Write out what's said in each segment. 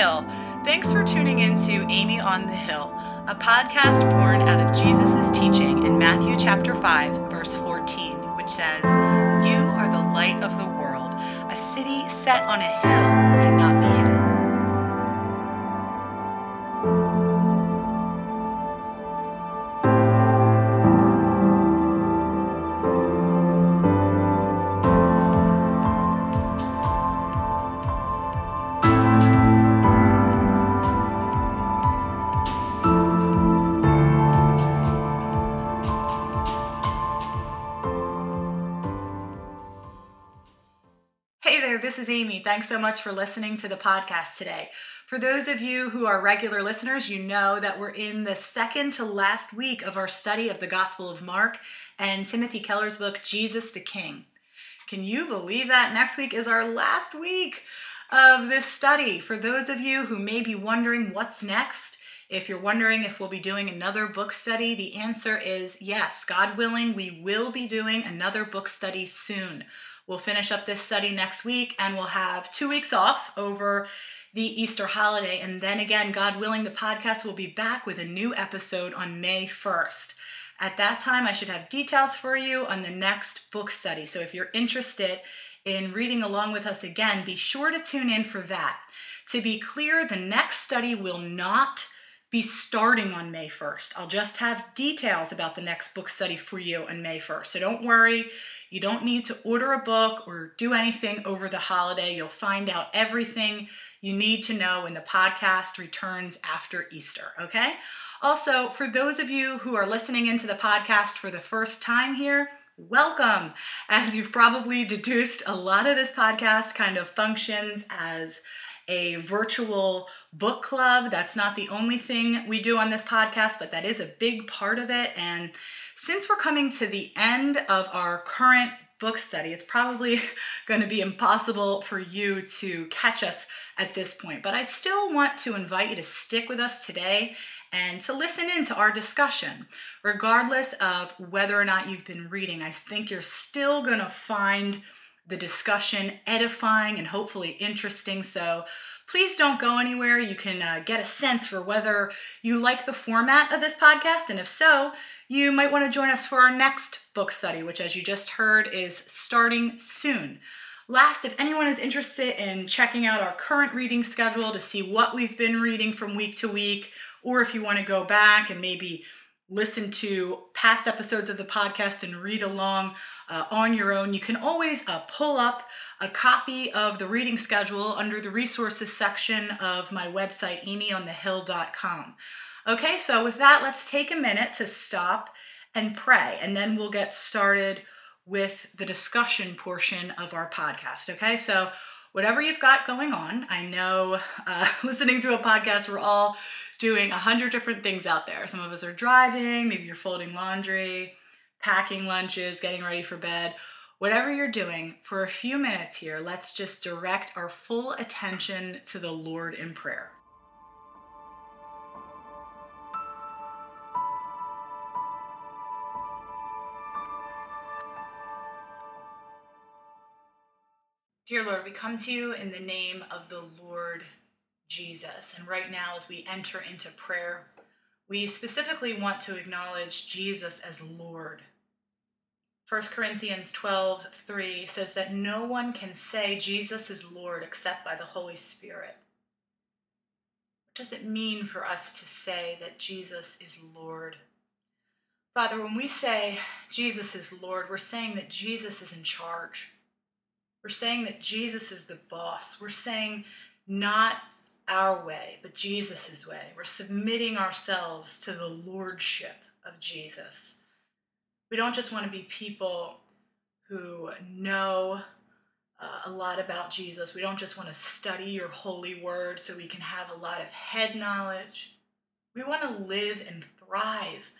Hill. Thanks for tuning in to Amy on the Hill, a podcast born out of Jesus' teaching in Matthew chapter 5, verse 14, which says, You are the light of the world. A city set on a hill so much for listening to the podcast today. For those of you who are regular listeners, you know that we're in the second to last week of our study of the Gospel of Mark and Timothy Keller's book, Jesus the King. Can you believe that next week is our last week of this study? For those of you who may be wondering what's next, if you're wondering if we'll be doing another book study, the answer is yes. God willing, we will be doing another book study soon. We'll finish up this study next week and we'll have two weeks off over the Easter holiday. And then again, God willing, the podcast will be back with a new episode on May 1st. At that time, I should have details for you on the next book study. So if you're interested in reading along with us again, be sure to tune in for that. To be clear, the next study will not be starting on May 1st. I'll just have details about the next book study for you on May 1st. So don't worry, you don't need to order a book or do anything over the holiday. You'll find out everything you need to know when the podcast returns after Easter, okay? Also, for those of you who are listening into the podcast for the first time here, welcome. As you've probably deduced, a lot of this podcast kind of functions as a virtual book club. That's not the only thing we do on this podcast, but that is a big part of it. And since we're coming to the end of our current book study, it's probably going to be impossible for you to catch us at this point. But I still want to invite you to stick with us today and to listen in to our discussion. Regardless of whether or not you've been reading, I think you're still going to find the discussion edifying and hopefully interesting. So please don't go anywhere. You can uh, get a sense for whether you like the format of this podcast. And if so, you might want to join us for our next book study, which, as you just heard, is starting soon. Last, if anyone is interested in checking out our current reading schedule to see what we've been reading from week to week, or if you want to go back and maybe listen to past episodes of the podcast and read along uh, on your own, you can always uh, pull up a copy of the reading schedule under the resources section of my website, amyonthehill.com. Okay, so with that, let's take a minute to stop and pray, and then we'll get started with the discussion portion of our podcast. Okay, so whatever you've got going on, I know uh, listening to a podcast, we're all doing a hundred different things out there. Some of us are driving, maybe you're folding laundry, packing lunches, getting ready for bed. Whatever you're doing, for a few minutes here, let's just direct our full attention to the Lord in prayer. Dear Lord, we come to you in the name of the Lord Jesus. And right now, as we enter into prayer, we specifically want to acknowledge Jesus as Lord. 1 Corinthians 12 3 says that no one can say Jesus is Lord except by the Holy Spirit. What does it mean for us to say that Jesus is Lord? Father, when we say Jesus is Lord, we're saying that Jesus is in charge. We're saying that Jesus is the boss. We're saying not our way, but Jesus' way. We're submitting ourselves to the lordship of Jesus. We don't just want to be people who know uh, a lot about Jesus. We don't just want to study your holy word so we can have a lot of head knowledge. We want to live and thrive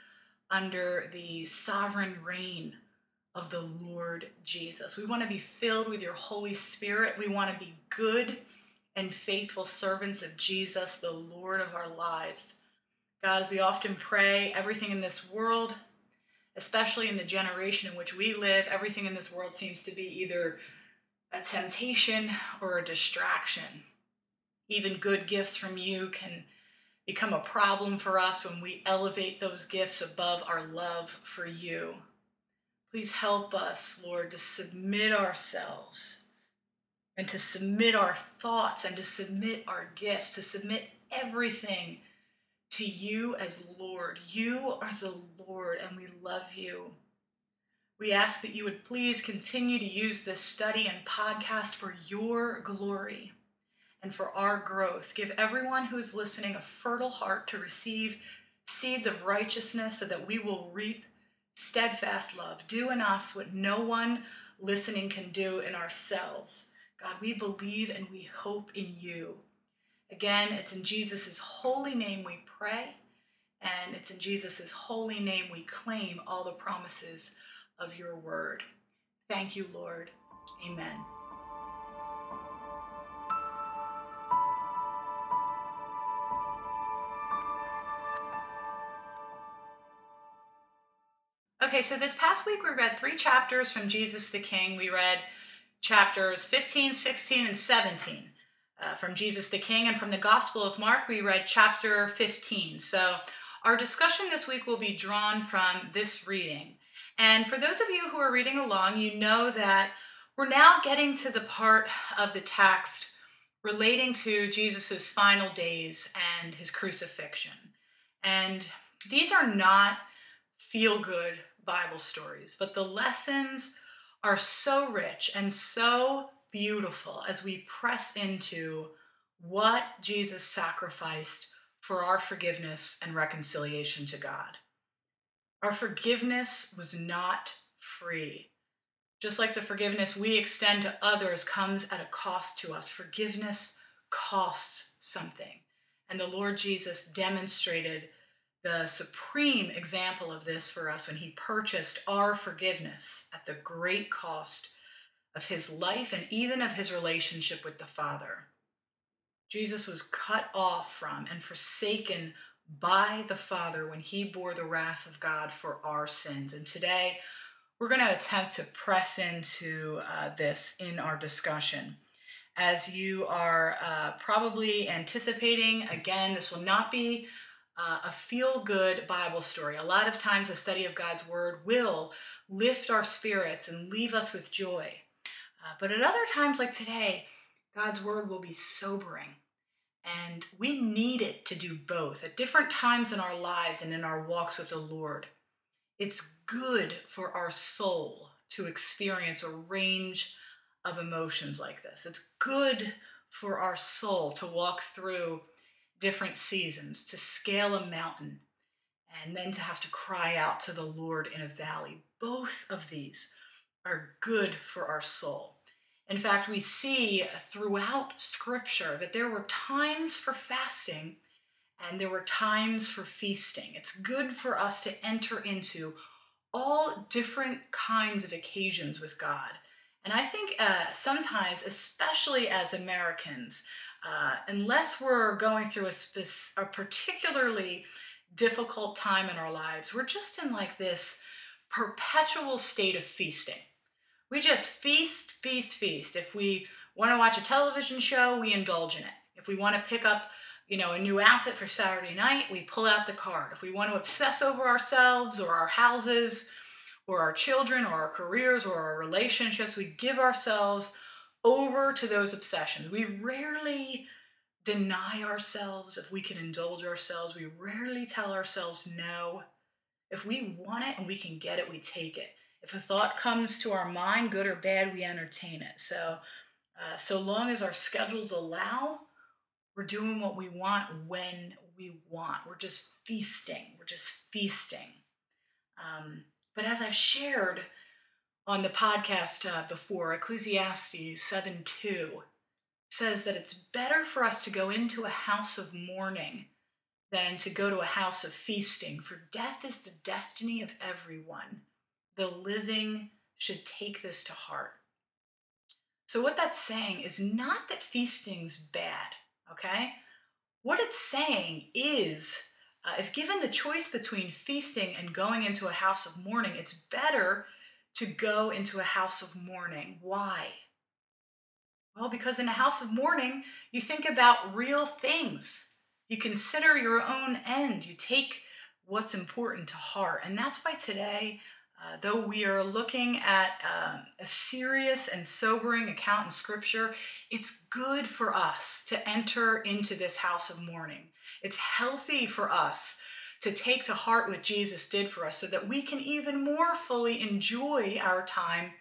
under the sovereign reign of the Lord Jesus. We want to be filled with your Holy Spirit. We want to be good and faithful servants of Jesus, the Lord of our lives. God, as we often pray, everything in this world, especially in the generation in which we live, everything in this world seems to be either a temptation or a distraction. Even good gifts from you can become a problem for us when we elevate those gifts above our love for you. Please help us, Lord, to submit ourselves and to submit our thoughts and to submit our gifts, to submit everything to you as Lord. You are the Lord, and we love you. We ask that you would please continue to use this study and podcast for your glory and for our growth. Give everyone who's listening a fertile heart to receive seeds of righteousness so that we will reap steadfast love. Do in us what no one listening can do in ourselves. God, we believe and we hope in you. Again, it's in Jesus' holy name we pray, and it's in Jesus' holy name we claim all the promises of your word. Thank you, Lord. Amen. Okay, so this past week we read three chapters from Jesus the King. We read chapters 15, 16, and 17 uh, from Jesus the King. And from the Gospel of Mark, we read chapter 15. So our discussion this week will be drawn from this reading. And for those of you who are reading along, you know that we're now getting to the part of the text relating to Jesus' final days and his crucifixion. And these are not feel good Bible stories, but the lessons are so rich and so beautiful as we press into what Jesus sacrificed for our forgiveness and reconciliation to God. Our forgiveness was not free. Just like the forgiveness we extend to others comes at a cost to us, forgiveness costs something. And the Lord Jesus demonstrated the supreme example of this for us when he purchased our forgiveness at the great cost of his life and even of his relationship with the Father. Jesus was cut off from and forsaken by the Father when he bore the wrath of God for our sins. And today, we're going to attempt to press into uh, this in our discussion. As you are uh, probably anticipating, again, this will not be uh, a feel good Bible story. A lot of times, a study of God's Word will lift our spirits and leave us with joy. Uh, but at other times, like today, God's Word will be sobering. And we need it to do both at different times in our lives and in our walks with the Lord. It's good for our soul to experience a range of emotions like this. It's good for our soul to walk through different seasons, to scale a mountain, and then to have to cry out to the Lord in a valley. Both of these are good for our soul. In fact, we see throughout Scripture that there were times for fasting and there were times for feasting. It's good for us to enter into all different kinds of occasions with God. And I think uh, sometimes, especially as Americans, uh, unless we're going through a, spe- a particularly difficult time in our lives, we're just in like this perpetual state of feasting. We just feast, feast, feast. If we want to watch a television show, we indulge in it. If we want to pick up, you know, a new outfit for Saturday night, we pull out the card. If we want to obsess over ourselves or our houses or our children or our careers or our relationships, we give ourselves over to those obsessions. We rarely deny ourselves if we can indulge ourselves. We rarely tell ourselves no. If we want it and we can get it, we take it. If a thought comes to our mind, good or bad, we entertain it. So, uh, so long as our schedules allow, we're doing what we want when we want. We're just feasting. We're just feasting. Um, but as I've shared, on the podcast uh, before, Ecclesiastes 7 2 says that it's better for us to go into a house of mourning than to go to a house of feasting, for death is the destiny of everyone. The living should take this to heart. So, what that's saying is not that feasting's bad, okay? What it's saying is uh, if given the choice between feasting and going into a house of mourning, it's better to go into a house of mourning. Why? Well, because in a house of mourning, you think about real things. You consider your own end. You take what's important to heart. And that's why today, uh, though we are looking at um, a serious and sobering account in Scripture, it's good for us to enter into this house of mourning. It's healthy for us to take to heart what Jesus did for us so that we can even more fully enjoy our time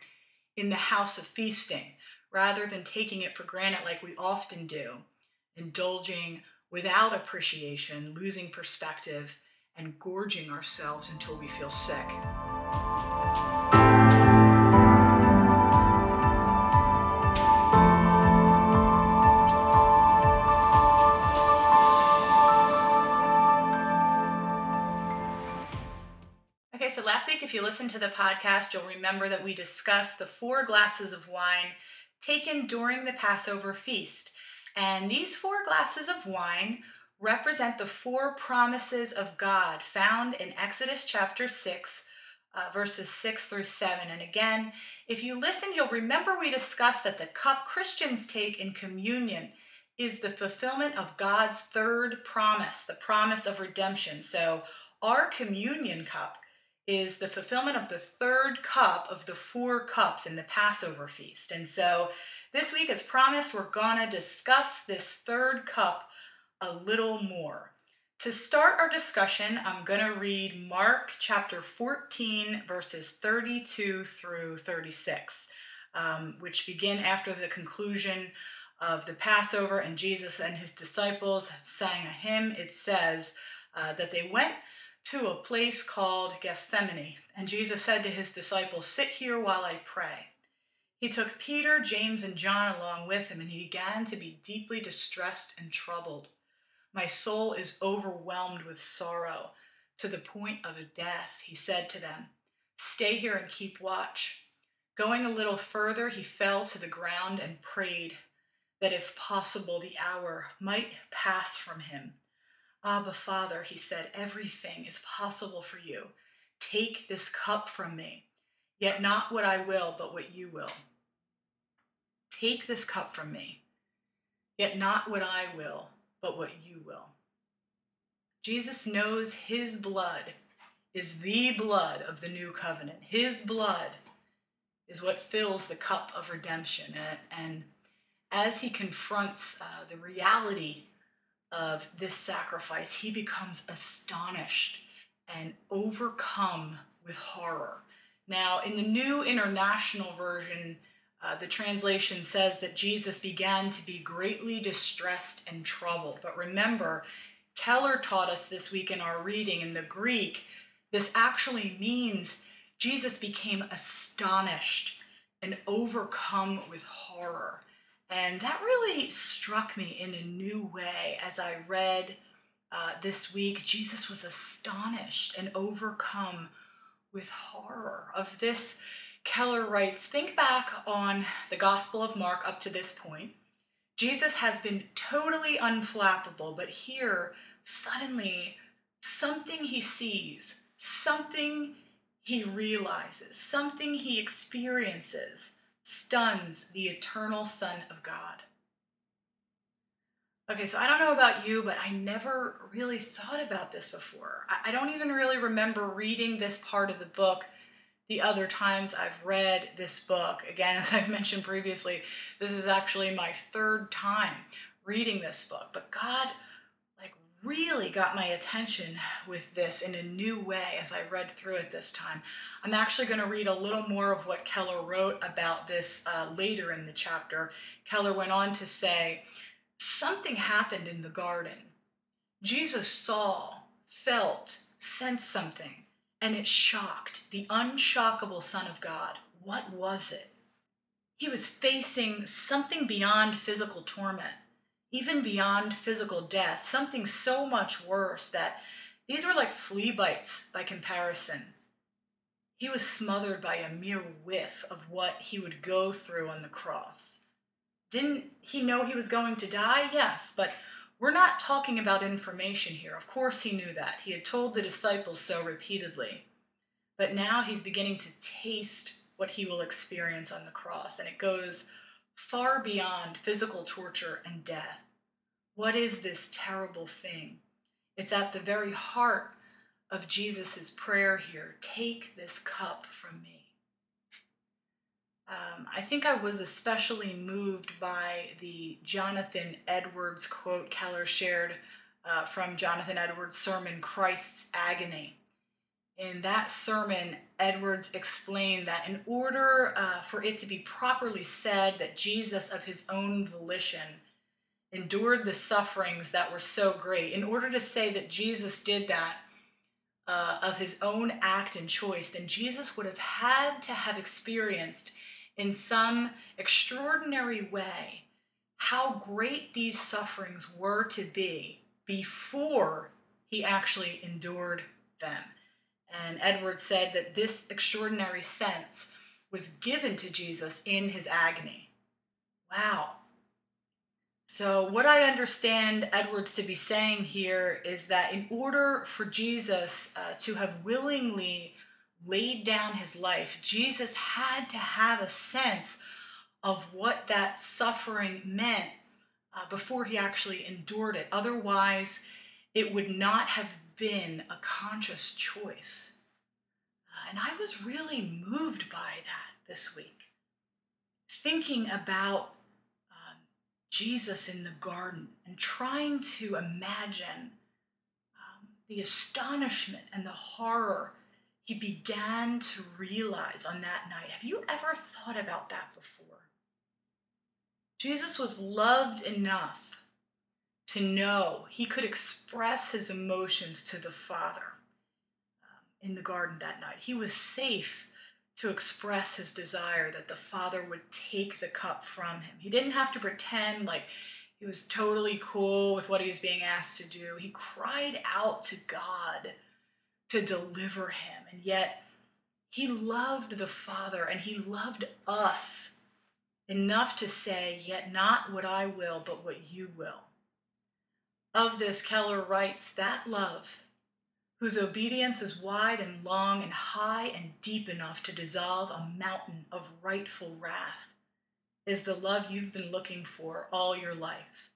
in the house of feasting rather than taking it for granted like we often do, indulging without appreciation, losing perspective, and gorging ourselves until we feel sick. Last week, if you listened to the podcast, you'll remember that we discussed the four glasses of wine taken during the Passover feast. And these four glasses of wine represent the four promises of God found in Exodus chapter 6, uh, verses 6 through 7. And again, if you listened, you'll remember we discussed that the cup Christians take in communion is the fulfillment of God's third promise, the promise of redemption. So, our communion cup is the fulfillment of the third cup of the four cups in the Passover feast. And so, this week, as promised, we're going to discuss this third cup a little more. To start our discussion, I'm going to read Mark chapter 14, verses 32 through 36, um, which begin after the conclusion of the Passover, and Jesus and his disciples sang a hymn. It says uh, that they went to a place called Gethsemane, and Jesus said to his disciples, Sit here while I pray. He took Peter, James, and John along with him, and he began to be deeply distressed and troubled. My soul is overwhelmed with sorrow to the point of death, he said to them. Stay here and keep watch. Going a little further, he fell to the ground and prayed that if possible the hour might pass from him. Abba, Father, he said, everything is possible for you. Take this cup from me, yet not what I will, but what you will. Take this cup from me, yet not what I will, but what you will. Jesus knows his blood is the blood of the new covenant. His blood is what fills the cup of redemption. And, as he confronts uh, the reality of this sacrifice, he becomes astonished and overcome with horror. Now, in the New International Version, uh, the translation says that Jesus began to be greatly distressed and troubled. But remember, Keller taught us this week in our reading in the Greek, this actually means Jesus became astonished and overcome with horror. And that really struck me in a new way as I read uh, this week. Jesus was astonished and overcome with horror of this Keller writes Think back on the Gospel of Mark up to this point. Jesus has been totally unflappable, but here, suddenly, something he sees, something he realizes, something he experiences stuns the eternal Son of God. Okay, so I don't know about you, but I never really thought about this before. I don't even really remember reading this part of the book the other times I've read this book. Again, as I've mentioned previously, this is actually my third time reading this book. But God, really got my attention with this in a new way as I read through it this time. I'm actually going to read a little more of what Keller wrote about this uh, later in the chapter. Keller went on to say, Something happened in the garden. Jesus saw, felt, sensed something and it shocked the unshockable Son of God. What was it? He was facing something beyond physical torment, even beyond physical death, something so much worse that these were like flea bites by comparison. He was smothered by a mere whiff of what he would go through on the cross. Didn't he know he was going to die? Yes, but we're not talking about information here. Of course, he knew that. He had told the disciples so repeatedly. But now he's beginning to taste what he will experience on the cross. And it goes far beyond physical torture and death. What is this terrible thing? It's at the very heart of Jesus' prayer here take this cup from me. Um, I think I was especially moved by the Jonathan Edwards quote Keller shared uh, from Jonathan Edwards' sermon, Christ's Agony. In that sermon, Edwards explained that in order uh, for it to be properly said that Jesus, of his own volition, endured the sufferings that were so great, in order to say that Jesus did that uh, of his own act and choice, then Jesus would have had to have experienced in some extraordinary way how great these sufferings were to be before he actually endured them. And Edwards said that this extraordinary sense was given to Jesus in his agony. Wow. So, what I understand Edwards to be saying here is that in order for Jesus uh, to have willingly laid down his life, Jesus had to have a sense of what that suffering meant uh, before he actually endured it. Otherwise, it would not have been a conscious choice. Uh, and I was really moved by that this week, thinking about um, Jesus in the garden and trying to imagine um, the astonishment and the horror he began to realize on that night. Have you ever thought about that before? Jesus was loved enough to know he could express his emotions to the Father um, in the garden that night. He was safe to express his desire that the Father would take the cup from him. He didn't have to pretend like he was totally cool with what he was being asked to do. He cried out to God to deliver him. And yet, he loved the Father and he loved us enough to say, Yet not what I will, but what you will. Of this, Keller writes, That love, whose obedience is wide and long and high and deep enough to dissolve a mountain of rightful wrath, is the love you've been looking for all your life.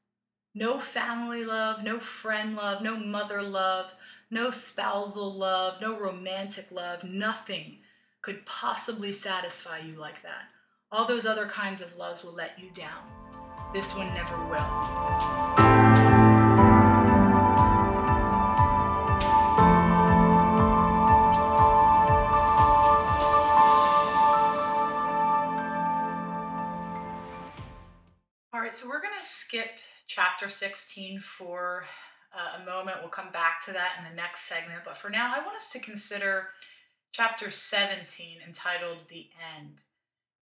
No family love, no friend love, no mother love, no spousal love, no romantic love, nothing could possibly satisfy you like that. All those other kinds of loves will let you down. This one never will. All right, so we're going to skip chapter 16 for uh, a moment. We'll come back to that in the next segment. But for now, I want us to consider chapter 17 entitled The End.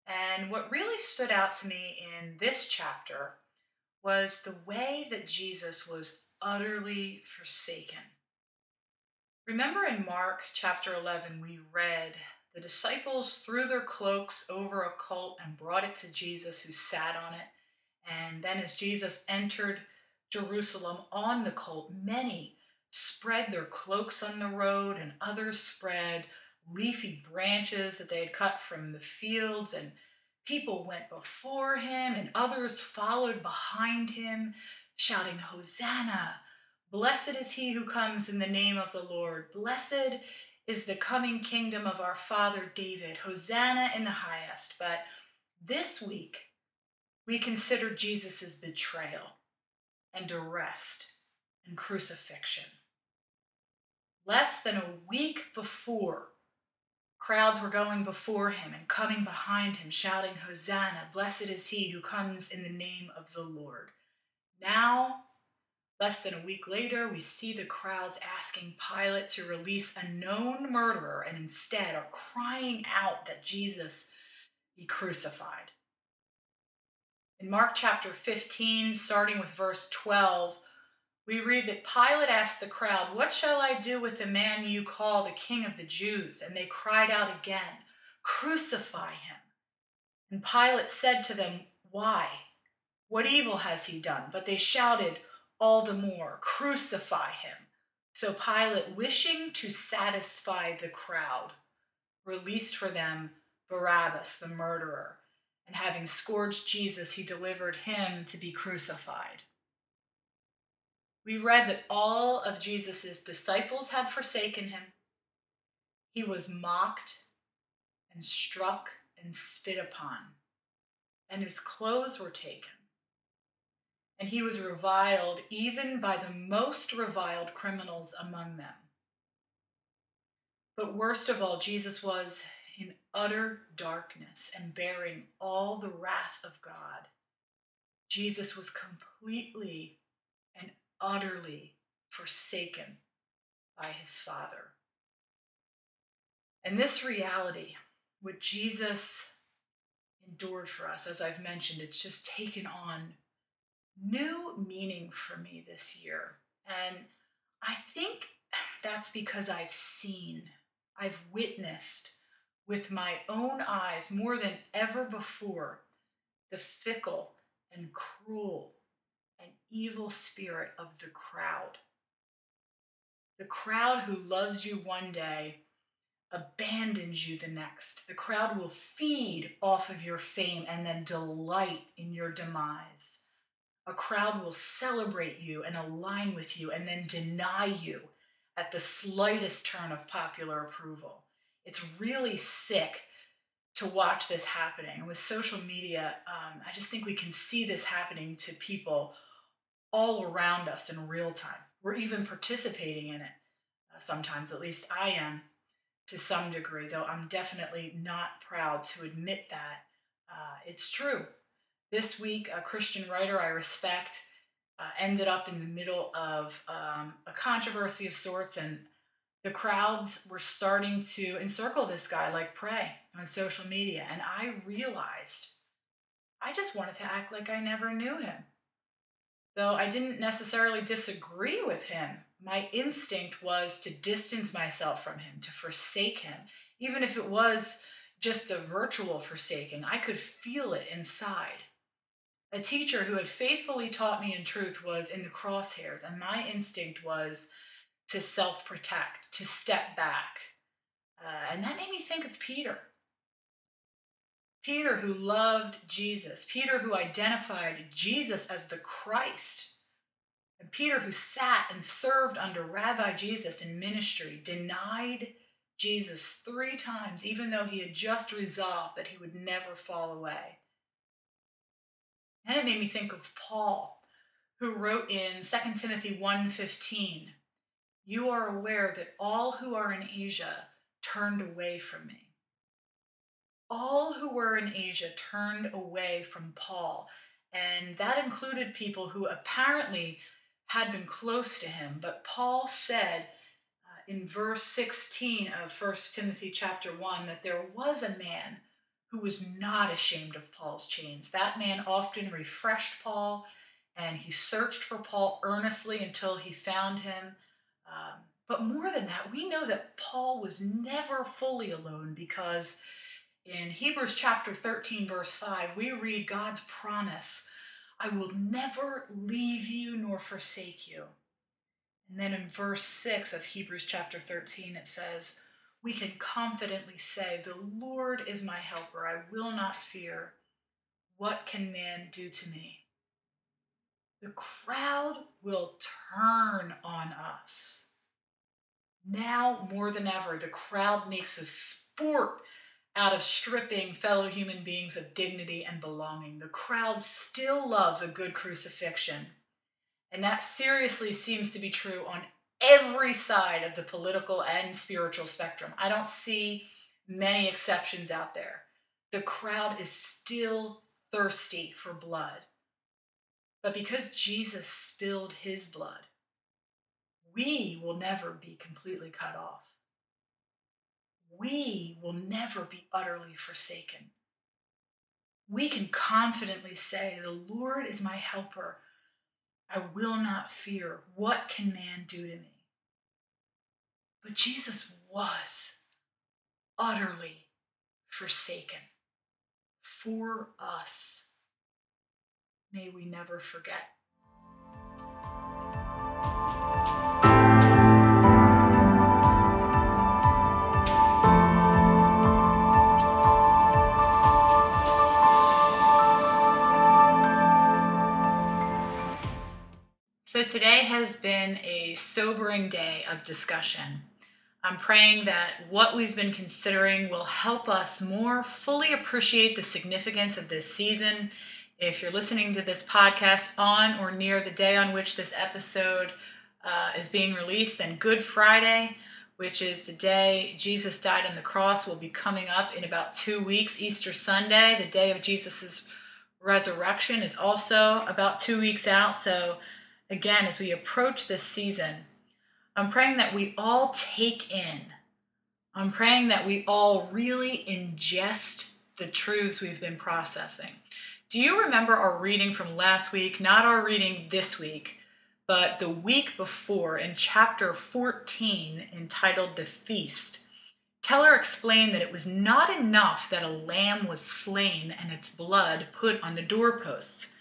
And what really stood out to me in this chapter was the way that Jesus was utterly forsaken. Remember in Mark chapter 11, we read the disciples threw their cloaks over a colt and brought it to Jesus, who sat on it. And then, as Jesus entered Jerusalem on the colt, many spread their cloaks on the road, and others spread leafy branches that they had cut from the fields. And people went before him, and others followed behind him, shouting, Hosanna! Blessed is he who comes in the name of the Lord. Blessed is the coming kingdom of our father David. Hosanna in the highest. But this week, we consider Jesus' betrayal and arrest and crucifixion. Less than a week before, crowds were going before him and coming behind him, shouting, Hosanna, blessed is he who comes in the name of the Lord. Now, less than a week later, we see the crowds asking Pilate to release a known murderer and instead are crying out that Jesus be crucified. In Mark chapter 15, starting with verse 12, we read that Pilate asked the crowd, What shall I do with the man you call the king of the Jews? And they cried out again, Crucify him. And Pilate said to them, Why? What evil has he done? But they shouted all the more, Crucify him. So Pilate, wishing to satisfy the crowd, released for them Barabbas, the murderer and having scourged Jesus, he delivered him to be crucified. We read that all of Jesus' disciples had forsaken him. He was mocked and struck and spit upon, and his clothes were taken. And he was reviled even by the most reviled criminals among them. But worst of all, Jesus was in utter darkness and bearing all the wrath of God. Jesus was completely and utterly forsaken by his Father. And this reality, what Jesus endured for us, as I've mentioned, it's just taken on new meaning for me this year. And I think that's because I've seen, I've witnessed with my own eyes more than ever before the fickle and cruel and evil spirit of the crowd. The crowd who loves you one day abandons you the next. The crowd will feed off of your fame and then delight in your demise. A crowd will celebrate you and align with you and then deny you at the slightest turn of popular approval. It's really sick to watch this happening. And with social media, um, I just think we can see this happening to people all around us in real time. We're even participating in it uh, sometimes, at least I am to some degree, though I'm definitely not proud to admit that. Uh, it's true. This week, a Christian writer I respect uh, ended up in the middle of um, a controversy of sorts, and the crowds were starting to encircle this guy like prey on social media. And I realized I just wanted to act like I never knew him. Though I didn't necessarily disagree with him my instinct was to distance myself from him, to forsake him, even if it was just a virtual forsaking. I could feel it inside. A teacher who had faithfully taught me in truth was in the crosshairs, and my instinct was to self protect, to step back. Uh, and that made me think of Peter. Peter, who loved Jesus, Peter, who identified Jesus as the Christ and Peter, who sat and served under Rabbi Jesus in ministry, denied Jesus three times, even though he had just resolved that he would never fall away. And it made me think of Paul, who wrote in 2 Timothy 1:15, "You are aware that all who are in Asia turned away from me." All who were in Asia turned away from Paul, and that included people who apparently had been close to him. But Paul said uh, in verse 16 of 1 Timothy chapter 1 that there was a man who was not ashamed of Paul's chains. That man often refreshed Paul and he searched for Paul earnestly until he found him. Um, but more than that, we know that Paul was never fully alone because in Hebrews chapter 13, verse 5, we read God's promise I will never leave you nor forsake you. And then in verse 6 of Hebrews chapter 13, it says, We can confidently say, The Lord is my helper. I will not fear. What can man do to me? The crowd will turn on us. Now more than ever, the crowd makes a sport out of stripping fellow human beings of dignity and belonging. The crowd still loves a good crucifixion. And that seriously seems to be true on every side of the political and spiritual spectrum. I don't see many exceptions out there. The crowd is still thirsty for blood. But because Jesus spilled his blood, we will never be completely cut off we will never be utterly forsaken. We can confidently say, The Lord is my helper. I will not fear. What can man do to me? But Jesus was utterly forsaken for us may we never forget. So, today has been a sobering day of discussion. I'm praying that what we've been considering will help us more fully appreciate the significance of this season if you're listening to this podcast on or near the day on which this episode uh, is being released, then Good Friday, which is the day Jesus died on the cross, will be coming up in about two weeks. Easter Sunday, the day of Jesus's resurrection, is also about two weeks out. So, again, as we approach this season, I'm praying that we all take in. I'm praying that we all really ingest the truths we've been processing. Do you remember our reading from last week? Not our reading this week, but the week before in chapter 14 entitled The Feast. Keller explained that it was not enough that a lamb was slain and its blood put on the doorposts.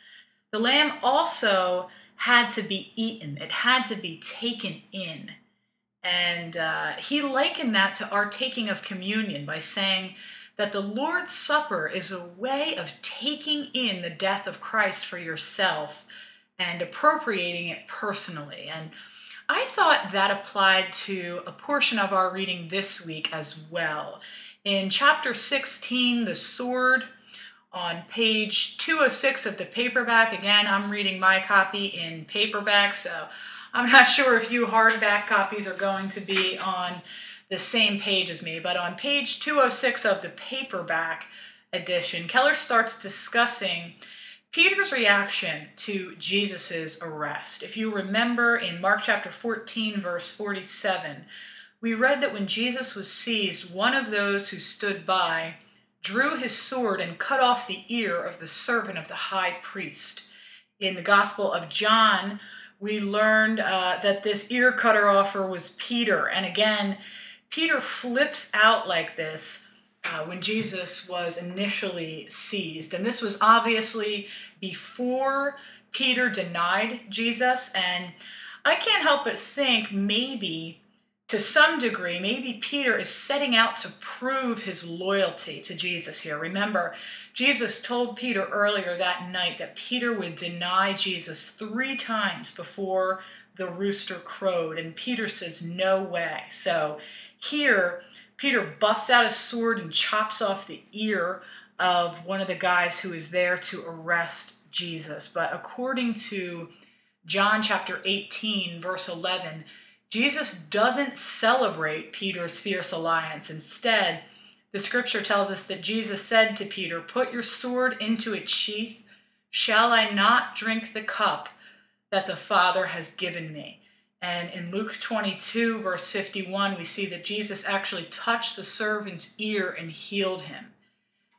The lamb also had to be eaten, it had to be taken in. And uh, he likened that to our taking of communion by saying that the Lord's Supper is a way of taking in the death of Christ for yourself and appropriating it personally. And I thought that applied to a portion of our reading this week as well. In chapter 16, the sword on page 206 of the paperback. Again, I'm reading my copy in paperback, so I'm not sure if you hardback copies are going to be on the same page as me, but on page 206 of the paperback edition, Keller starts discussing Peter's reaction to Jesus' arrest. If you remember in Mark chapter 14, verse 47, we read that when Jesus was seized, one of those who stood by drew his sword and cut off the ear of the servant of the high priest. In the Gospel of John, we learned uh, that this ear cutter offer was Peter. And again, Peter flips out like this uh, when Jesus was initially seized. And this was obviously before Peter denied Jesus. And I can't help but think maybe to some degree, maybe Peter is setting out to prove his loyalty to Jesus here. Remember, Jesus told Peter earlier that night that Peter would deny Jesus three times before the rooster crowed, and Peter says, No way. So here, Peter busts out a sword and chops off the ear of one of the guys who is there to arrest Jesus. But according to John chapter 18, verse 11, Jesus doesn't celebrate Peter's fierce alliance. Instead, the scripture tells us that Jesus said to Peter, Put your sword into its sheath. Shall I not drink the cup that the Father has given me? And in Luke 22, verse 51, we see that Jesus actually touched the servant's ear and healed him.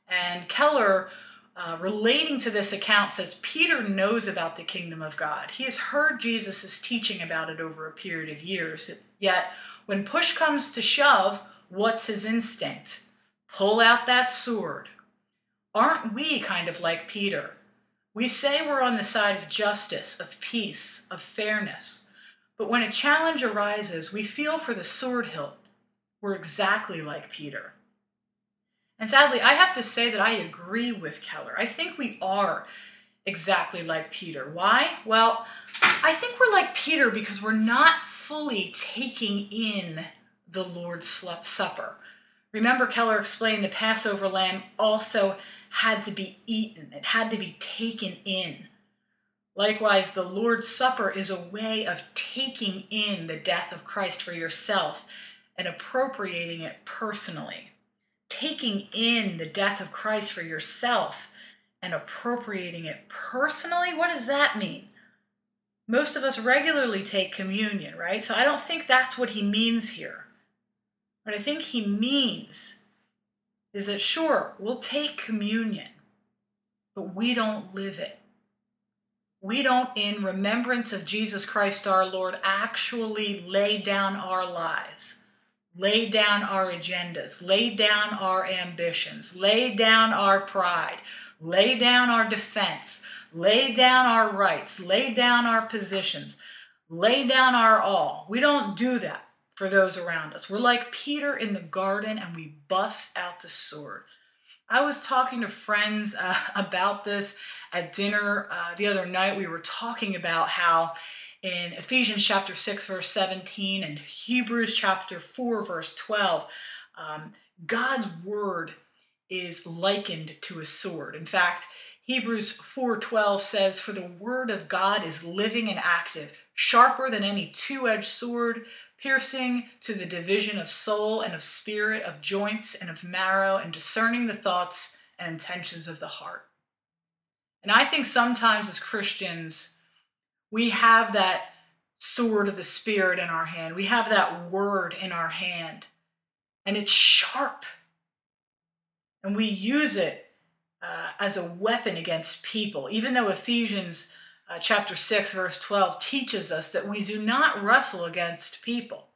And Keller uh, relating to this account says Peter knows about the kingdom of God. He has heard Jesus' teaching about it over a period of years. Yet, when push comes to shove, what's his instinct? Pull out that sword. Aren't we kind of like Peter? We say we're on the side of justice, of peace, of fairness. But when a challenge arises, we feel for the sword hilt. We're exactly like Peter. And sadly, I have to say that I agree with Keller. I think we are exactly like Peter. Why? Well, I think we're like Peter because we're not fully taking in the Lord's Supper. Remember, Keller explained the Passover lamb also had to be eaten, it had to be taken in. Likewise, the Lord's Supper is a way of taking in the death of Christ for yourself and appropriating it personally taking in the death of Christ for yourself and appropriating it personally, what does that mean? Most of us regularly take communion, right? So I don't think that's what he means here. What I think he means is that, sure, we'll take communion, but we don't live it. We don't, in remembrance of Jesus Christ our Lord, actually lay down our lives lay down our agendas, lay down our ambitions, lay down our pride, lay down our defense, lay down our rights, lay down our positions, lay down our all. We don't do that for those around us. We're like Peter in the garden and we bust out the sword. I was talking to friends uh, about this at dinner uh, the other night. We were talking about how in Ephesians chapter 6, verse 17, and Hebrews chapter 4, verse 12, um, God's word is likened to a sword. In fact, Hebrews 4:12 says for the word of God is living and active, sharper than any two-edged sword, piercing to the division of soul and of spirit, of joints and of marrow, and discerning the thoughts and intentions of the heart. And I think sometimes as Christians, we have that sword of the Spirit in our hand. We have that word in our hand, and it's sharp. And we use it uh, as a weapon against people, even though Ephesians uh, chapter 6, verse 12 teaches us that we do not wrestle against people.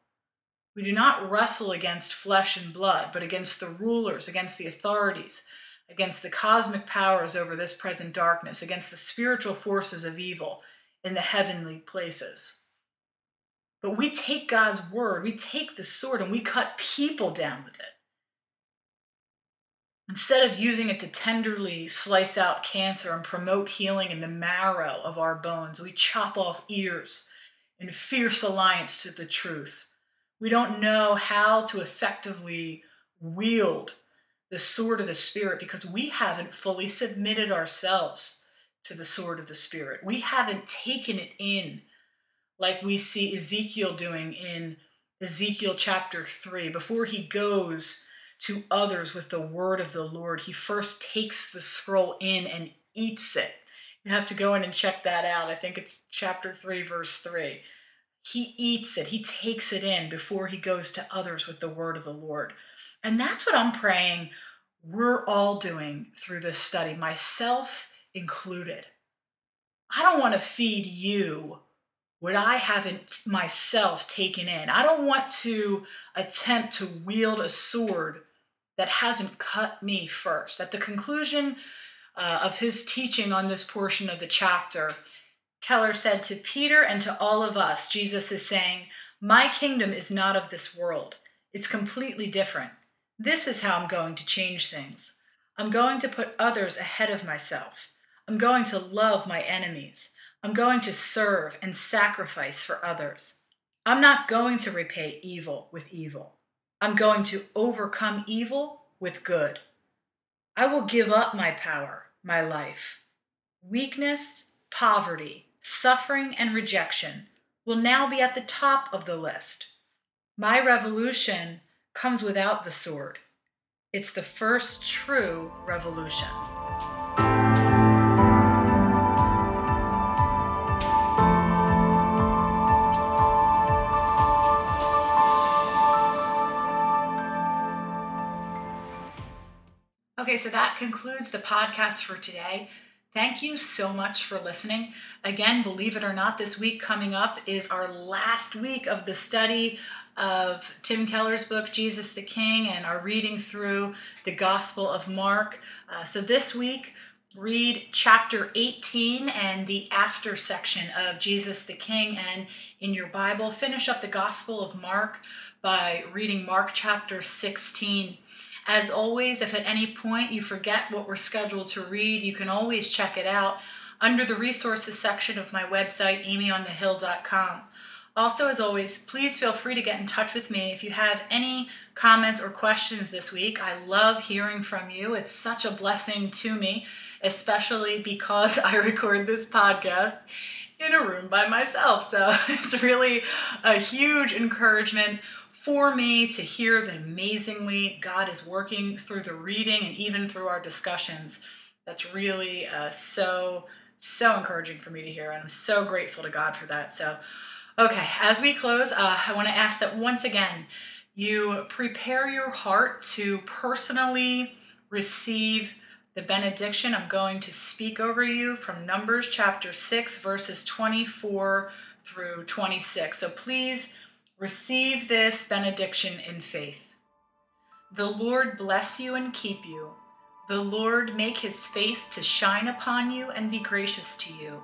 We do not wrestle against flesh and blood, but against the rulers, against the authorities, against the cosmic powers over this present darkness, against the spiritual forces of evil in the heavenly places. But we take God's word, we take the sword, and we cut people down with it. Instead of using it to tenderly slice out cancer and promote healing in the marrow of our bones, we chop off ears in fierce alliance to the truth. We don't know how to effectively wield the sword of the Spirit because we haven't fully submitted ourselves to the sword of the Spirit. We haven't taken it in like we see Ezekiel doing in Ezekiel chapter 3. Before he goes to others with the word of the Lord, he first takes the scroll in and eats it. You have to go in and check that out. I think it's chapter 3, verse 3. He eats it, he takes it in before he goes to others with the word of the Lord. And that's what I'm praying we're all doing through this study, myself included. I don't want to feed you what I haven't myself taken in. I don't want to attempt to wield a sword that hasn't cut me first. At the conclusion uh, of his teaching on this portion of the chapter, Keller said to Peter and to all of us, Jesus is saying, My kingdom is not of this world, it's completely different. This is how I'm going to change things. I'm going to put others ahead of myself. I'm going to love my enemies. I'm going to serve and sacrifice for others. I'm not going to repay evil with evil. I'm going to overcome evil with good. I will give up my power, my life. Weakness, poverty, suffering, and rejection will now be at the top of the list. My revolution comes without the sword. It's the first true revolution. Okay, so that concludes the podcast for today. Thank you so much for listening. Again, believe it or not, this week coming up is our last week of the study of Tim Keller's book, Jesus the King, and are reading through the Gospel of Mark. Uh, so this week, read chapter 18 and the after section of Jesus the King. And in your Bible, finish up the Gospel of Mark by reading Mark chapter 16. As always, if at any point you forget what we're scheduled to read, you can always check it out under the resources section of my website, amyonthehill.com. Also, as always, please feel free to get in touch with me if you have any comments or questions this week. I love hearing from you. It's such a blessing to me, especially because I record this podcast in a room by myself. So it's really a huge encouragement for me to hear that amazingly God is working through the reading and even through our discussions. That's really uh, so, so encouraging for me to hear. And I'm so grateful to God for that. So, Okay, as we close, uh, I want to ask that once again you prepare your heart to personally receive the benediction I'm going to speak over you from Numbers chapter 6, verses 24 through 26. So please receive this benediction in faith. The Lord bless you and keep you. The Lord make his face to shine upon you and be gracious to you.